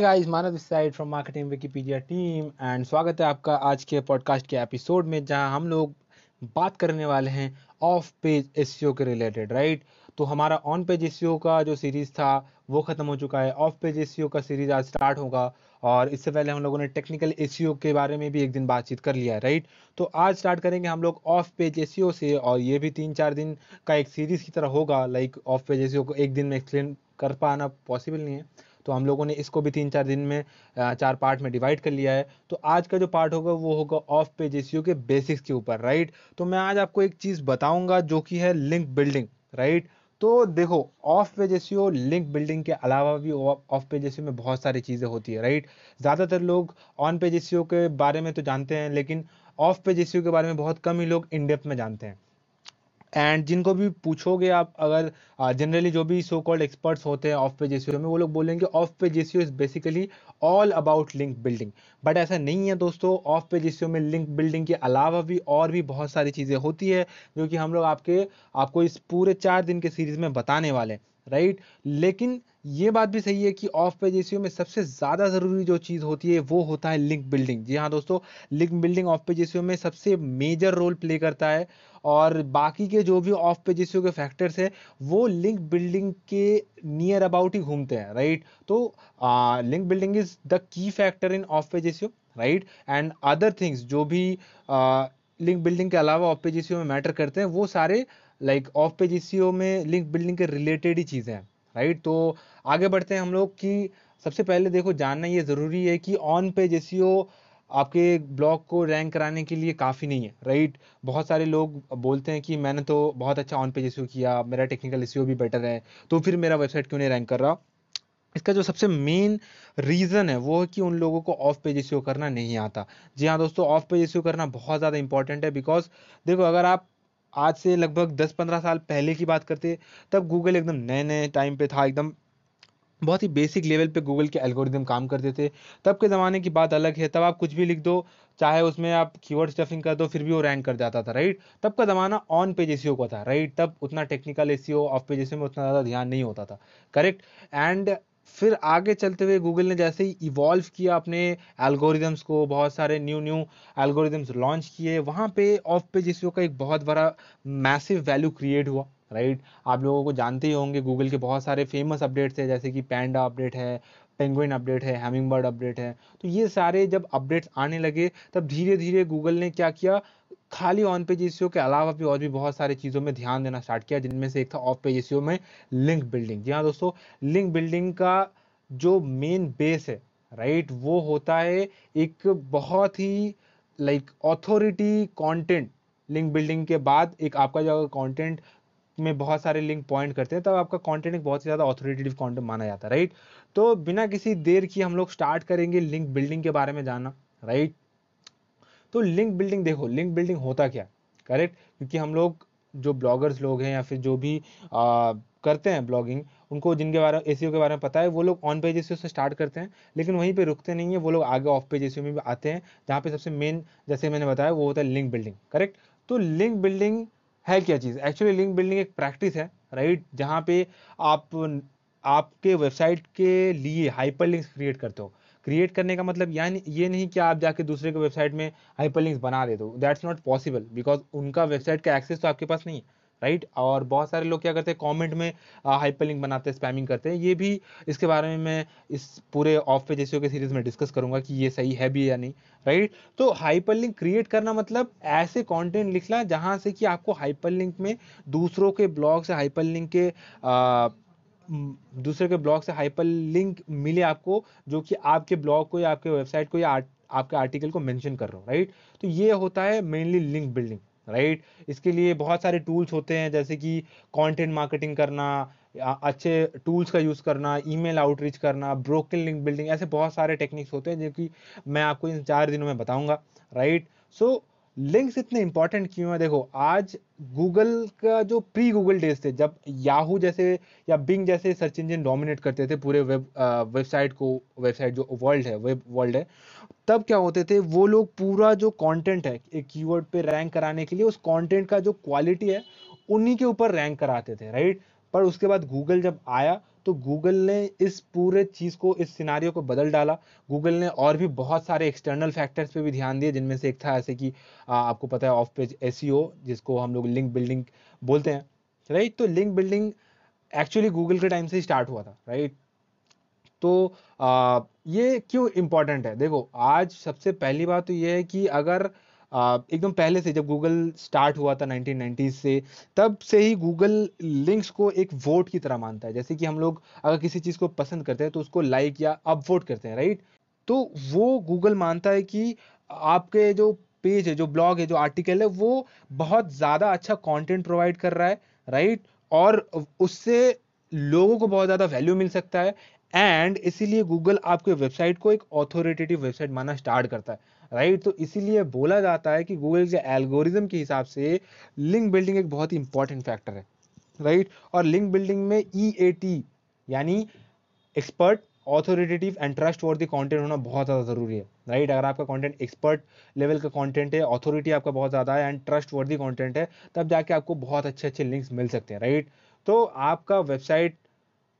Guys Manav side from marketing Wikipedia team and स्वागत है आपका आज के पॉडकास्ट के एपिसोड में जहाँ हम लोग बात करने वाले हैं ऑफ़ पेज एस के रिलेटेड राइट तो हमारा ऑन पेज एसईओ का जो सीरीज़ था, वो खत्म हो चुका है। ऑफ़ पेज एसईओ का सीरीज़ आज स्टार्ट होगा। और इससे पहले हम लोगों ने टेक्निकल एसईओ के बारे में भी एक दिन बातचीत कर लिया है राइट तो आज स्टार्ट करेंगे हम लोग ऑफ़ पेज एसईओ से और ये भी तीन चार दिन का एक सीरीज़ की तरह होगा लाइक ऑफ़ पेज एसईओ को एक दिन में एक्सप्लेन कर पाना पॉसिबल नहीं है। तो हम लोगों ने इसको भी तीन चार दिन में चार पार्ट में डिवाइड कर लिया है। तो आज का जो पार्ट होगा वो होगा ऑफ़ पेज एसईओ के बेसिक्स के ऊपर राइट तो मैं आज आपको एक चीज़ बताऊँगा जो कि है लिंक बिल्डिंग राइट तो देखो off page SEO link building के अलावा भी ऑफ़ पेज एसईओ में बहुत सारी चीज़ें होती है राइट ज़्यादातर लोग ऑन पेज एसईओ के बारे में तो जानते हैं, लेकिन ऑफ़ पेज एसईओ के बारे में बहुत कम ही लोग इनडेप्थ में जानते हैं। एंड जिनको भी पूछोगे आप, अगर जनरली जो भी सो कॉल्ड एक्सपर्ट्स होते हैं ऑफ़ पेज एसियो में, वो लोग बोलेंगे off page SEO is basically all about link building but ऐसा नहीं है दोस्तों ऑफ़ पेज एसियो में लिंक बिल्डिंग के अलावा भी और भी बहुत सारी चीज़ें होती है, जो कि हम लोग आपके, आपको इस पूरे चार दिन के सीरीज़ में बताने वाले हैं राइट लेकिन ये बात भी सही है कि ऑफ़ पेज एसईओ में सबसे ज़्यादा ज़रूरी जो चीज़ होती है, वो होता है लिंक बिल्डिंग जी हाँ दोस्तों link building off page SEO में सबसे मेजर रोल प्ले करता है और बाकी के जो भी ऑफ़ पेज एसईओ के फैक्टर्स है, वो लिंक बिल्डिंग के नियर अबाउट ही घूमते हैं राइट तो link building is the key factor in off page SEO right and other things जो भी लिंक बिल्डिंग के अलावा ऑफ़ पेज एसईओ में मैटर करते हैं, वो सारे लाइक ऑफ़ पेज एसईओ में लिंक बिल्डिंग के रिलेटेड ही चीज़ें हैं। राइट? तो आगे बढ़ते हैं हम लोग कि सबसे पहले देखो, जानना ये ज़रूरी है कि ऑन पेज एसईओ आपके ब्लॉग को रैंक कराने के लिए काफ़ी नहीं है, राइट? बहुत सारे लोग बोलते हैं कि मैंने तो बहुत अच्छा ऑन पेज एसईओ किया, मेरा टेक्निकल एसईओ भी बेटर है तो फिर मेरा वेबसाइट क्यों नहीं रैंक कर रहा? इसका जो सबसे मेन रीज़न है वो है कि उन लोगों को ऑफ़ पेज एसईओ करना नहीं आता। जी हाँ दोस्तों ऑफ़ पेज एसईओ करना बहुत ज़्यादा इंपॉर्टेंट है बिकॉज़ देखो, अगर आप आज से लगभग 10-15 साल पहले की बात करते, तब गूगल एकदम नए नए टाइम पे था, एकदम बहुत ही बेसिक लेवल पे गूगल के एल्गोरिदम काम करते थे। तब के ज़माने की बात अलग है, तब आप कुछ भी लिख दो, चाहे उसमें आप कीवर्ड स्टफिंग कर दो, फिर भी वो रैंक कर जाता था राइट तब का ज़माना ऑन पेज एसीओ का था राइट तब उतना technical SEO off page SEO में उतना ज़्यादा ध्यान नहीं होता था करेक्ट एंड फिर आगे चलते हुए गूगल ने जैसे ही इवॉल्व किया अपने एल्गोरिदम्स को, बहुत सारे न्यू न्यू एल्गोरिदम्स लॉन्च किए, वहाँ पे ऑफ़ पेज एसीओ का एक बहुत बड़ा मैसिव वैल्यू क्रिएट हुआ राइट आप लोगों को जानते ही होंगे गूगल के बहुत सारे फ़ेमस अपडेट्स है, जैसे कि पैंडा अपडेट है पेंगुइन अपडेट है हैमिंग अपडेट है। तो ये सारे जब अपडेट्स आने लगे, तब धीरे धीरे गूगल ने क्या किया? खाली ऑन पेज एसीओ के अलावा भी और भी बहुत सारी चीज़ों में ध्यान देना स्टार्ट किया, जिनमें से एक था ऑफ़ पेज एसीओ में लिंक बिल्डिंग जी हाँ दोस्तों लिंक बिल्डिंग का जो मेन बेस है राइट वो होता है एक बहुत ही like authority content link building के बाद एक आपका जो कंटेंट में बहुत सारे लिंक पॉइंट करते हैं, तब आपका कंटेंट एक बहुत ही ज़्यादा ऑथोरिटेटिव कंटेंट माना जाता है राइट तो बिना किसी देर की हम लोग स्टार्ट करेंगे लिंक बिल्डिंग के बारे में जानना राइट तो लिंक बिल्डिंग देखो लिंक बिल्डिंग होता क्या? करेक्ट क्योंकि हम लोग जो ब्लॉगर्स लोग हैं या फिर जो भी आ, करते हैं ब्लॉगिंग उनको जिनके बारे में एसीओ के बारे में पता है वो लोग ऑन पेज एसीओ से स्टार्ट करते हैं लेकिन वहीं पे रुकते नहीं है वो लोग आगे ऑफ़ पेज एसीओ में भी आते हैं जहाँ पे सबसे मेन जैसे मैंने बताया वो होता है लिंक बिल्डिंग करेक्ट तो लिंक बिल्डिंग है क्या चीज़? एक्चुअली लिंक बिल्डिंग एक प्रैक्टिस है राइट जहाँ पे आप आपके वेबसाइट के लिए हाइपर लिंक्स क्रिएट करते हो। क्रिएट करने का मतलब यानी ये नहीं कि आप जाके दूसरे के वेबसाइट में हाइपर लिंक्स बना दे दो दैट्स नॉट पॉसिबल बिकॉज़ उनका वेबसाइट का एक्सेस तो आपके पास नहीं है राइट right? और बहुत सारे लोग क्या करते हैं कमेंट में हाइपर लिंक बनाते हैं स्पैमिंग करते हैं ये भी इसके बारे में मैं इस पूरे ऑफ़ पेज एसईओ के सीरीज़ में डिस्कस करूँगा कि ये सही है भी या नहीं राइट right? तो हाइपर लिंक क्रिएट करना मतलब ऐसे कंटेंट लिखना जहाँ से कि आपको हाइपर लिंक में दूसरों के ब्लॉग से हाइपर लिंक के आ, दूसरे के ब्लॉग से हाइपर लिंक मिले आपको, जो कि आपके ब्लॉग को या आपके वेबसाइट को या आपके आर्टिकल को मेंशन कर रहा हूँ राइट तो ये होता है मेनली लिंक बिल्डिंग राइट इसके लिए बहुत सारे टूल्स होते हैं, जैसे कि कंटेंट मार्केटिंग करना अच्छे टूल्स का यूज़ करना ईमेल आउटरीच करना ब्रोकन लिंक बिल्डिंग ऐसे बहुत सारे टेक्निक्स होते हैं, जो कि मैं आपको इन चार दिनों में बताऊँगा राइट सो लिंक्स इतने इंपॉर्टेंट क्यों है? देखो, आज गूगल का जो प्री गूगल डेज़ थे, जब याहू जैसे या बिंग जैसे सर्च इंजन डोमिनेट करते थे पूरे वेब वेबसाइट को वेबसाइट जो वर्ल्ड है वेब वर्ल्ड है, तब क्या होते थे? वो लोग पूरा जो कंटेंट है, एक कीवर्ड पे रैंक कराने के लिए, उस कंटेंट का जो क्वालिटी है, उन्हीं के ऊपर रैंक कराते थे राइट पर उसके बाद गूगल जब आया तो गूगल ने इस पूरे चीज़ को इस सिनारियों को बदल डाला। गूगल ने और भी बहुत सारे एक्सटर्नल फैक्टर्स पे भी ध्यान दिए जिनमें से एक था ऐसे कि आपको पता है ऑफ़ पेज एसईओ जिसको हम लोग लिंक बिल्डिंग बोलते हैं राइट तो लिंक बिल्डिंग एक्चुअली गूगल के टाइम से स्टार्ट हुआ था राइट तो आ, ये क्यों इंपॉर्टेंट है? देखो आज सबसे पहली बात तो ये है कि अगर एकदम पहले से जब गूगल स्टार्ट हुआ था 1990s से, तब से ही गूगल लिंक्स को एक वोट की तरह मानता है। जैसे कि हम लोग अगर किसी चीज़ को पसंद करते हैं तो उसको लाइक या अप वोट करते हैं राइट तो वो गूगल मानता है कि आपके जो पेज है, जो ब्लॉग है, जो आर्टिकल है, वो बहुत ज़्यादा अच्छा कंटेंट प्रोवाइड कर रहा है राइट और उससे लोगों को बहुत ज़्यादा वैल्यू मिल सकता है। एंड इसीलिए गूगल आपके वेबसाइट को एक ऑथोरिटेटिव वेबसाइट मानना स्टार्ट करता है। राइट तो इसीलिए बोला जाता है कि गूगल के एल्गोरिज्म के हिसाब से लिंक बिल्डिंग एक बहुत ही इंपॉर्टेंट फैक्टर है। राइट और लिंक बिल्डिंग में ई ए टी यानी expert authoritative and trustworthy content होना बहुत ज़्यादा ज़रूरी है। राइट अगर आपका कंटेंट एक्सपर्ट लेवल का कंटेंट है ऑथोरिटी आपका बहुत ज़्यादा है एंड ट्रस्ट वर्दी कंटेंट है, तब जाके आपको बहुत अच्छे अच्छे लिंक्स मिल सकते हैं। राइट तो आपका वेबसाइट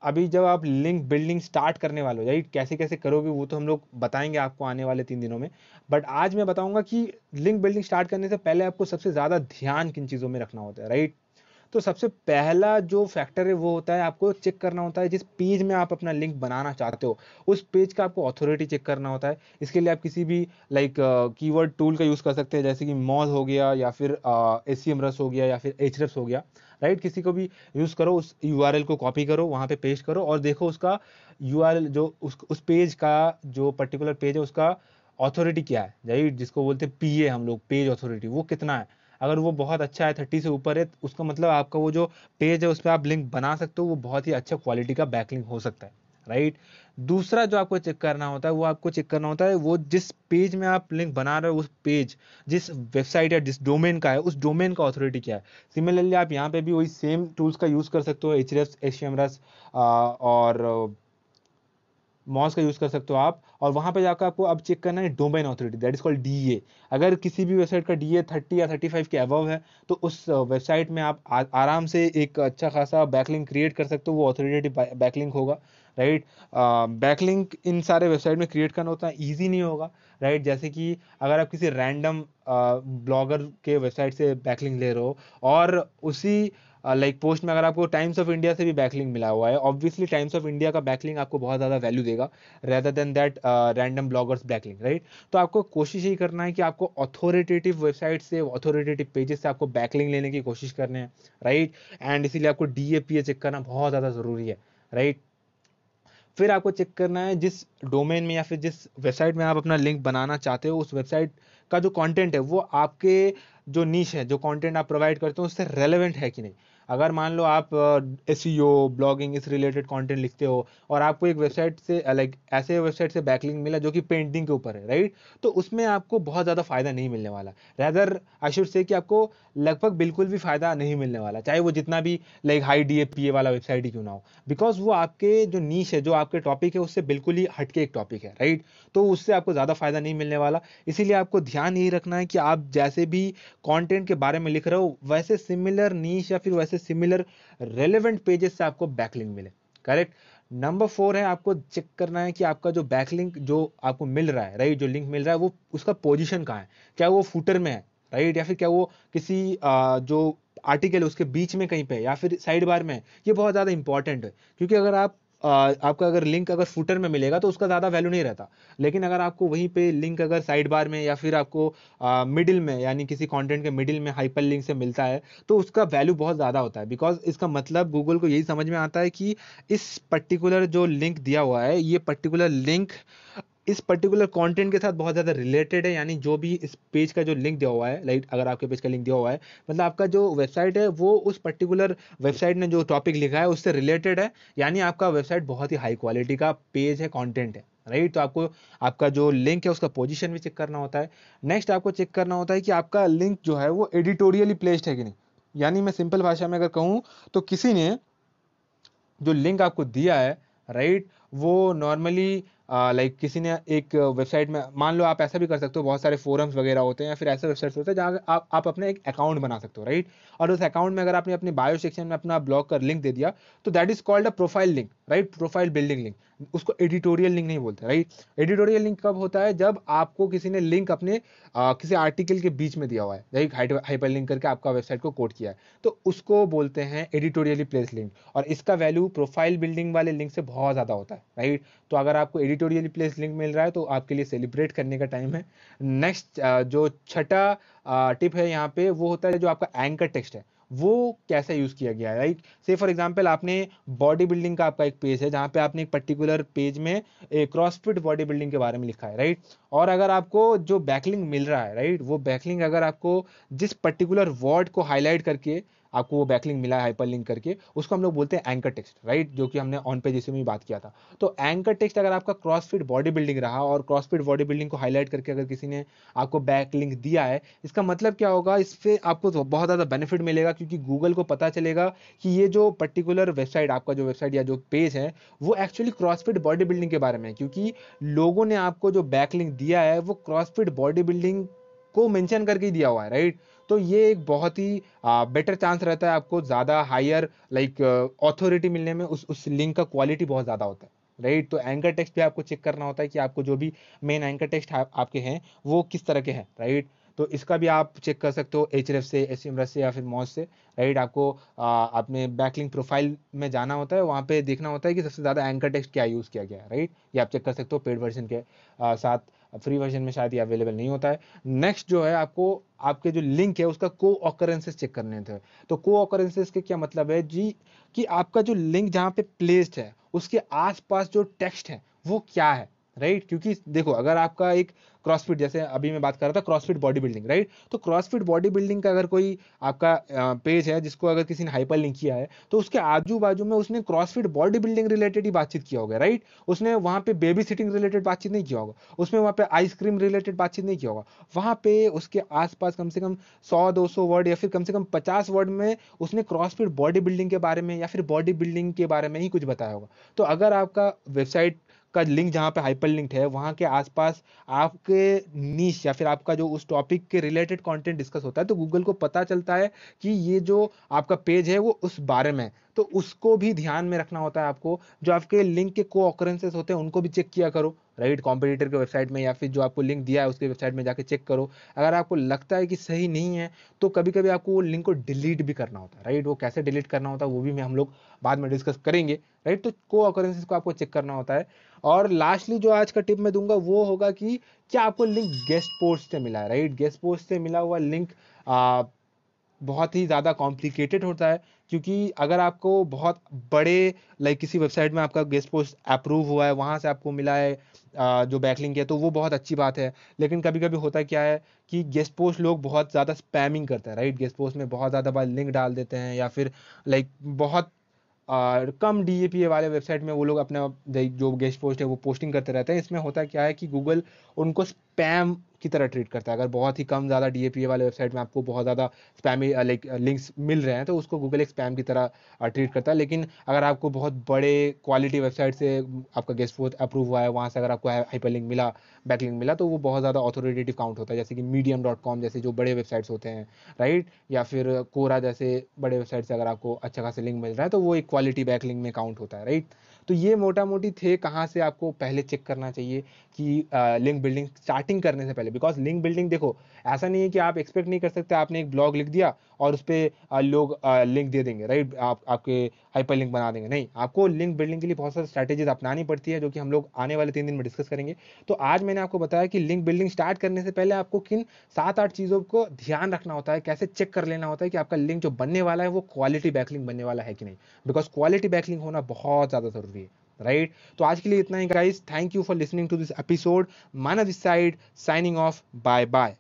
अभी जब आप लिंक बिल्डिंग स्टार्ट करने वाले हो राइट कैसे कैसे करोगे वो तो हम लोग बताएँगे आपको आने वाले तीन दिनों में। बट आज मैं बताऊँगा कि लिंक बिल्डिंग स्टार्ट करने से पहले आपको सबसे ज़्यादा ध्यान किन चीज़ों में रखना होता है राइट तो सबसे पहला जो फैक्टर है वो होता है, आपको चेक करना होता है जिस पेज में आप अपना लिंक बनाना चाहते हो। उस पेज का आपको अथॉरिटी चेक करना होता है। इसके लिए आप किसी भी लाइक कीवर्ड टूल का यूज़ कर सकते हैं, जैसे कि मॉल हो गया या फिर ए एस रस हो गया या फिर एच हो गया। Right right? किसी को भी यूज़ करो, उस यूआरएल को कॉपी करो, वहाँ पे पेस्ट करो और देखो उसका यूआरएल जो उस उस पेज का जो पर्टिकुलर पेज है, उसका ऑथोरिटी क्या है। राइट जिसको बोलते हैं पीए हम लोग पेज ऑथोरिटी वो कितना है। अगर वो बहुत अच्छा है थर्टी से ऊपर है उसका मतलब आपका वो जो पेज है, उस पर आप लिंक बना सकते हो, वो बहुत ही अच्छा क्वालिटी का बैकलिंक हो सकता है राइट दूसरा जो आपको चेक करना होता है, वो आपको चेक करना होता है, वो जिस पेज में आप लिंक बना रहे हो, उस पेज जिस वेबसाइट या जिस डोमेन का है, उस डोमेन का अथॉरिटी क्या है? सिमिलरली आप यहाँ पे भी वही सेम टूल्स का यूज़ कर सकते हो एच डी एस और मॉस का यूज़ कर सकते हो आप और वहाँ पे जाकर आपको अब चेक करना है domain authority that is called DA अगर किसी भी वेबसाइट का डीए 30 या 35 के अबव है तो उस वेबसाइट में आप आ, आराम से एक अच्छा खासा बैकलिंक क्रिएट कर सकते हो वो ऑथोरिटेटिव बैकलिंक होगा राइट बैकलिंक इन सारे वेबसाइट में क्रिएट करना उतना ईजी नहीं होगा राइट जैसे कि अगर आप किसी रैंडम ब्लॉगर के वेबसाइट से बैकलिंक ले रहे हो और उसी लाइक uh, पोस्ट में अगर आपको टाइम्स ऑफ़ इंडिया से भी बैकलिंग मिला हुआ है ऑब्वियसली टाइम्स ऑफ़ इंडिया का बैकलिंक आपको बहुत ज़्यादा वैल्यू देगा rather than that random bloggers backlink right तो आपको कोशिश यही करना है कि आपको अथॉरिटेटिव वेबसाइट से अथॉरिटेटिव पेजेस से आपको बैकलिंग लेने की कोशिश करने है राइट एंड इसीलिए आपको डी चेक करना बहुत ज़्यादा ज़रूरी है राइट फिर आपको चेक करना है जिस डोमेन में या फिर जिस वेबसाइट में आप अपना लिंक बनाना चाहते हो उस वेबसाइट का जो कंटेंट है वो आपके जो नीच है जो कंटेंट आप प्रोवाइड करते हो उससे रेलेवेंट है कि नहीं? अगर मान लो आप एस ब्लॉगिंग इस रिलेटेड कंटेंट लिखते हो, और आपको एक वेबसाइट से लाइक ऐसे वेबसाइट से बैकलिंग मिला जो कि पेंटिंग के ऊपर है राइट तो उसमें आपको बहुत ज़्यादा फ़ायदा नहीं मिलने वाला। रैदर आई शुड से कि आपको लगभग बिल्कुल भी फ़ायदा नहीं मिलने वाला, चाहे वो जितना भी like high D A P A वाला वेबसाइट ही क्यों ना हो। बिकॉज़ वो आपके जो नीच है, जो आपके टॉपिक है, उससे बिल्कुल ही हटके एक टॉपिक है राइट तो उससे आपको ज़्यादा फ़ायदा नहीं मिलने वाला। इसीलिए आपको ध्यान यही रखना है कि आप जैसे भी कॉन्टेंट के बारे में लिख रहे हो, वैसे सिमिलर नीच या फिर वैसे सिमिलर रेलिवेंट पेजेस से आपको बैकलिंक मिले। करेक्ट नंबर फोर है आपको चेक करना है कि आपका जो बैकलिंक जो आपको मिल रहा है राइट जो लिंक मिल रहा है वो उसका पोजिशन कहाँ है? क्या वो फूटर में है राइट या फिर क्या वो किसी आ, जो आर्टिकल उसके बीच में कहीं पे या फिर साइड बार में ये बहुत ज़्यादा इंपॉर्टेंट है क्योंकि अगर आप आपका अगर लिंक अगर फुटर में मिलेगा तो उसका ज़्यादा वैल्यू नहीं रहता। लेकिन अगर आपको वहीं पे लिंक अगर साइड बार में या फिर आपको मिडिल में, यानी किसी कंटेंट के मिडिल में हाइपर लिंक से मिलता है तो उसका वैल्यू बहुत ज़्यादा होता है। बिकॉज़ इसका मतलब गूगल को यही समझ में आता है कि इस पर्टिकुलर जो लिंक दिया हुआ है, ये पर्टिकुलर लिंक इस पर्टिकुलर कंटेंट के साथ बहुत ज़्यादा रिलेटेड है, यानी जो भी इस पेज का जो लिंक दिया हुआ है लाइक अगर आपके पेज का लिंक दिया हुआ है मतलब आपका जो वेबसाइट है, वो उस पर्टिकुलर वेबसाइट ने जो टॉपिक लिखा है, उससे रिलेटेड है, यानी आपका वेबसाइट बहुत ही हाई क्वालिटी का पेज है कॉन्टेंट है राइट तो आपको, आपका जो लिंक है, उसका पोजिशन भी चेक करना होता है। नेक्स्ट आपको चेक करना होता है कि आपका लिंक जो है, वो एडिटोरियली प्लेस्ड है कि नहीं। यानी मैं सिंपल भाषा में अगर कहूँ तो किसी ने जो लिंक आपको दिया है राइट वो नॉर्मली लाइक किसी ने एक वेबसाइट में, मान लो आप ऐसा भी कर सकते हो, बहुत सारे फोरम्स वगैरह होते हैं या फिर ऐसे वेबसाइट्स होते हैं जहाँ आप आप अपने एक अकाउंट बना सकते हो राइट और उस अकाउंट में अगर आपने अपने बायो सेक्शन में अपना ब्लॉग का लिंक दे दिया तो that is called a profile link right profile building link उसको एडिटोरियल लिंक नहीं बोलते राइट एडिटोरियल लिंक कब होता है? जब आपको किसी ने लिंक अपने किसी आर्टिकल के बीच में दिया हुआ है। लाइक हाइपर लिंक करके आपका वेबसाइट को कोड किया है। तो उसको बोलते हैं एडिटोरियली प्लेस लिंक और इसका वैल्यू प्रोफ़ाइल बिल्डिंग वाले लिंक से बहुत ज़्यादा होता है राइट तो अगर आपको एडिटोरियली प्लेस लिंक मिल रहा है तो आपके लिए सेलिब्रेट करने का टाइम है। नेक्स्ट जो छठा टिप है यहाँ पे, वो होता है जो आपका एंकर टेक्स्ट है। वो कैसे यूज़ किया गया? है राइट से फॉर एग्जांपल आपने बॉडी बिल्डिंग का आपका एक पेज है, जहाँ पे आपने एक पर्टिकुलर पेज में क्रॉसफिट बॉडी बिल्डिंग के बारे में लिखा है राइट और अगर आपको जो बैकलिंग मिल रहा है राइट वो बैकलिंग अगर आपको जिस पर्टिकुलर वर्ड को हाईलाइट करके आपको वो बैकलिंग मिला है हाइपर लिंक करके, उसको हम लोग बोलते हैं एंकर टेक्स्ट राइट जो कि हमने ऑन पेज इसमें भी बात किया था। तो एंकर टेक्स्ट अगर आपका क्रॉसफिट बॉडी बिल्डिंग रहा और क्रॉसफिट बॉडी बिल्डिंग को हाईलाइट करके अगर किसी ने आपको बैक लिंक दिया है, इसका मतलब क्या होगा? इससे आपको तो बहुत ज़्यादा बेनिफिट मिलेगा क्योंकि गूगल को पता चलेगा कि ये जो पर्टिकुलर वेबसाइट आपका जो वेबसाइट या जो पेज है, वो एक्चुअली क्रॉसफिट बॉडी बिल्डिंग के बारे में है। क्योंकि लोगों ने आपको जो बैक लिंक दिया है, वो क्रॉसफिट बॉडी बिल्डिंग को मेंशन करके दिया हुआ है राइट तो ये एक बहुत ही बेटर चांस रहता है आपको ज़्यादा हायर लाइक ऑथोरिटी मिलने में उस उस लिंक का क्वालिटी बहुत ज़्यादा होता है राइट तो एंकर टेक्स्ट भी आपको चेक करना होता है कि आपको जो भी मेन एंकर टेक्स्ट आपके हैं, वो किस तरह के हैं राइट तो इसका भी आप चेक कर सकते हो एच से एस से या फिर मॉज से राइट आपको अपने बैकलिंग प्रोफ़ाइल में जाना होता है, वहाँ पे देखना होता है कि सबसे ज़्यादा एंकर टेक्स्ट क्या यूज़ किया गया है राइट ये आप चेक कर सकते हो पेड वर्जन के साथ। फ्री वर्जन में शायद ये अवेलेबल नहीं होता है। नेक्स्ट जो है, आपको, आपके जो लिंक है, उसका को ऑकरेंसेस चेक करने थे तो को ऑकरेंसेस के क्या मतलब है जी? कि आपका जो लिंक जहाँ पे प्लेस्ड है, उसके आसपास जो टेक्स्ट है, वो क्या है? राइट? क्योंकि देखो, अगर आपका एक क्रॉसफिट जैसे अभी मैं बात कर रहा था क्रॉसफिट बॉडी बिल्डिंग राइट? तो क्रॉसफिट बॉडी बिल्डिंग का अगर कोई आपका पेज है जिसको अगर किसी ने हाइपर लिंक किया है तो उसके आजू बाजू में उसने क्रॉसफिट बॉडी बिल्डिंग रिलेटेड ही बातचीत किया होगा, राइट? उसने वहाँ पे बेबी सिटिंग रिलेटेड बातचीत नहीं किया होगा, उसमें वहाँ पे आइसक्रीम रिलेटेड बातचीत नहीं किया होगा। वहाँ पे उसके आसपास कम से कम सौ, दो सौ वर्ड या फिर कम से कम पचास वर्ड में उसने क्रॉसफिट बॉडी बिल्डिंग के बारे में या फिर बॉडी बिल्डिंग के बारे में ही कुछ बताया होगा। तो अगर आपका वेबसाइट का लिंक जहाँ पे हाइपर लिंक है, वहाँ के आसपास आपके नीच या फिर आपका जो उस टॉपिक के रिलेटेड कंटेंट डिस्कस होता है तो गूगल को पता चलता है कि ये जो आपका पेज है, वो उस बारे में तो उसको भी ध्यान में रखना होता है आपको। जो आपके लिंक के को ऑकरेंसेस होते हैं, उनको भी चेक किया करो राइट कॉम्पिटिटर के वेबसाइट में या फिर जो आपको लिंक दिया है, उसके वेबसाइट में जाके चेक करो। अगर आपको लगता है कि सही नहीं है तो कभी कभी आपको वो लिंक को डिलीट भी करना होता है राइट वो कैसे डिलीट करना होता है, वो भी मैं हम लोग बाद में डिस्कस करेंगे राइट तो को ऑकरेंसेस को आपको चेक करना होता है। और लास्टली जो आज का टिप मैं दूँगा, वो होगा कि क्या आपको लिंक गेस्ट पोस्ट से मिला है राइट गेस्ट पोस्ट से मिला हुआ लिंक बहुत ही ज़्यादा कॉम्प्लिकेटेड होता है। क्योंकि अगर आपको बहुत बड़े लाइक किसी वेबसाइट में आपका गेस्ट पोस्ट अप्रूव हुआ है, वहाँ से आपको मिला है जो बैकलिंग है तो वो बहुत अच्छी बात है। लेकिन कभी कभी होता क्या है कि गेस्ट पोस्ट लोग बहुत ज़्यादा स्पैमिंग करते हैं राइट गेस्ट पोस्ट में बहुत ज़्यादा बार लिंक डाल देते हैं या फिर लाइक बहुत कम डीएपीए वाले वेबसाइट में वो लोग अपना जो गेस्ट पोस्ट है वो पोस्टिंग करते रहते हैं। इसमें होता क्या है कि गूगल उनको स्पैम की तरह ट्रीट करता है। अगर बहुत ही कम ज़्यादा डी वाले वेबसाइट में आपको बहुत ज़्यादा स्पैमी लाइक लिंक्स मिल रहे हैं तो उसको गूगल एक स्पैम की तरह ट्रीट करता है। लेकिन अगर आपको बहुत बड़े क्वालिटी वेबसाइट से आपका गेस्ट पोस्ट अप्रूव हुआ है, वहाँ से अगर आपको हाइपर लिंक मिला बैक लिंक मिला तो वो बहुत ज़्यादा ऑथोरिटेटिव काउंट होता है। जैसे कि मीडियम डॉट कॉम जैसे जो बड़े वेबसाइट्स होते हैं राइट या फिर कोरा जैसे बड़े वेबसाइट से अगर आपको अच्छा खासा लिंक मिल रहा है तो वो एक क्वालिटी बैक लिंक में काउंट होता है राइट तो ये मोटा मोटी थे कहाँ से आपको पहले चेक करना चाहिए कि लिंक बिल्डिंग स्टार्टिंग करने से पहले? बिकॉज़ लिंक बिल्डिंग देखो, ऐसा नहीं है कि आप एक्सपेक्ट नहीं कर सकते, आपने एक ब्लॉग लिख दिया और उस पर लोग लिंक दे देंगे राइट आप, आपके हाइपर लिंक बना देंगे। नहीं, आपको लिंक बिल्डिंग के लिए बहुत सारी स्ट्रैटेजीज अपनानी पड़ती है जो कि हम लोग आने वाले तीन दिन में डिस्कस करेंगे। तो आज मैंने आपको बताया कि लिंक बिल्डिंग स्टार्ट करने से पहले आपको किन सात आठ चीज़ों को ध्यान रखना होता है, कैसे चेक कर लेना होता है कि आपका लिंक जो बनने वाला है वो क्वालिटी बैकलिंग बनने वाला है कि नहीं? बिकॉज़ क्वालिटी बैकलिंग होना बहुत ज़्यादा ज़रूरी है राइट तो आज के लिए इतना ही guys thank you for listening to this episode Manav this side signing off bye bye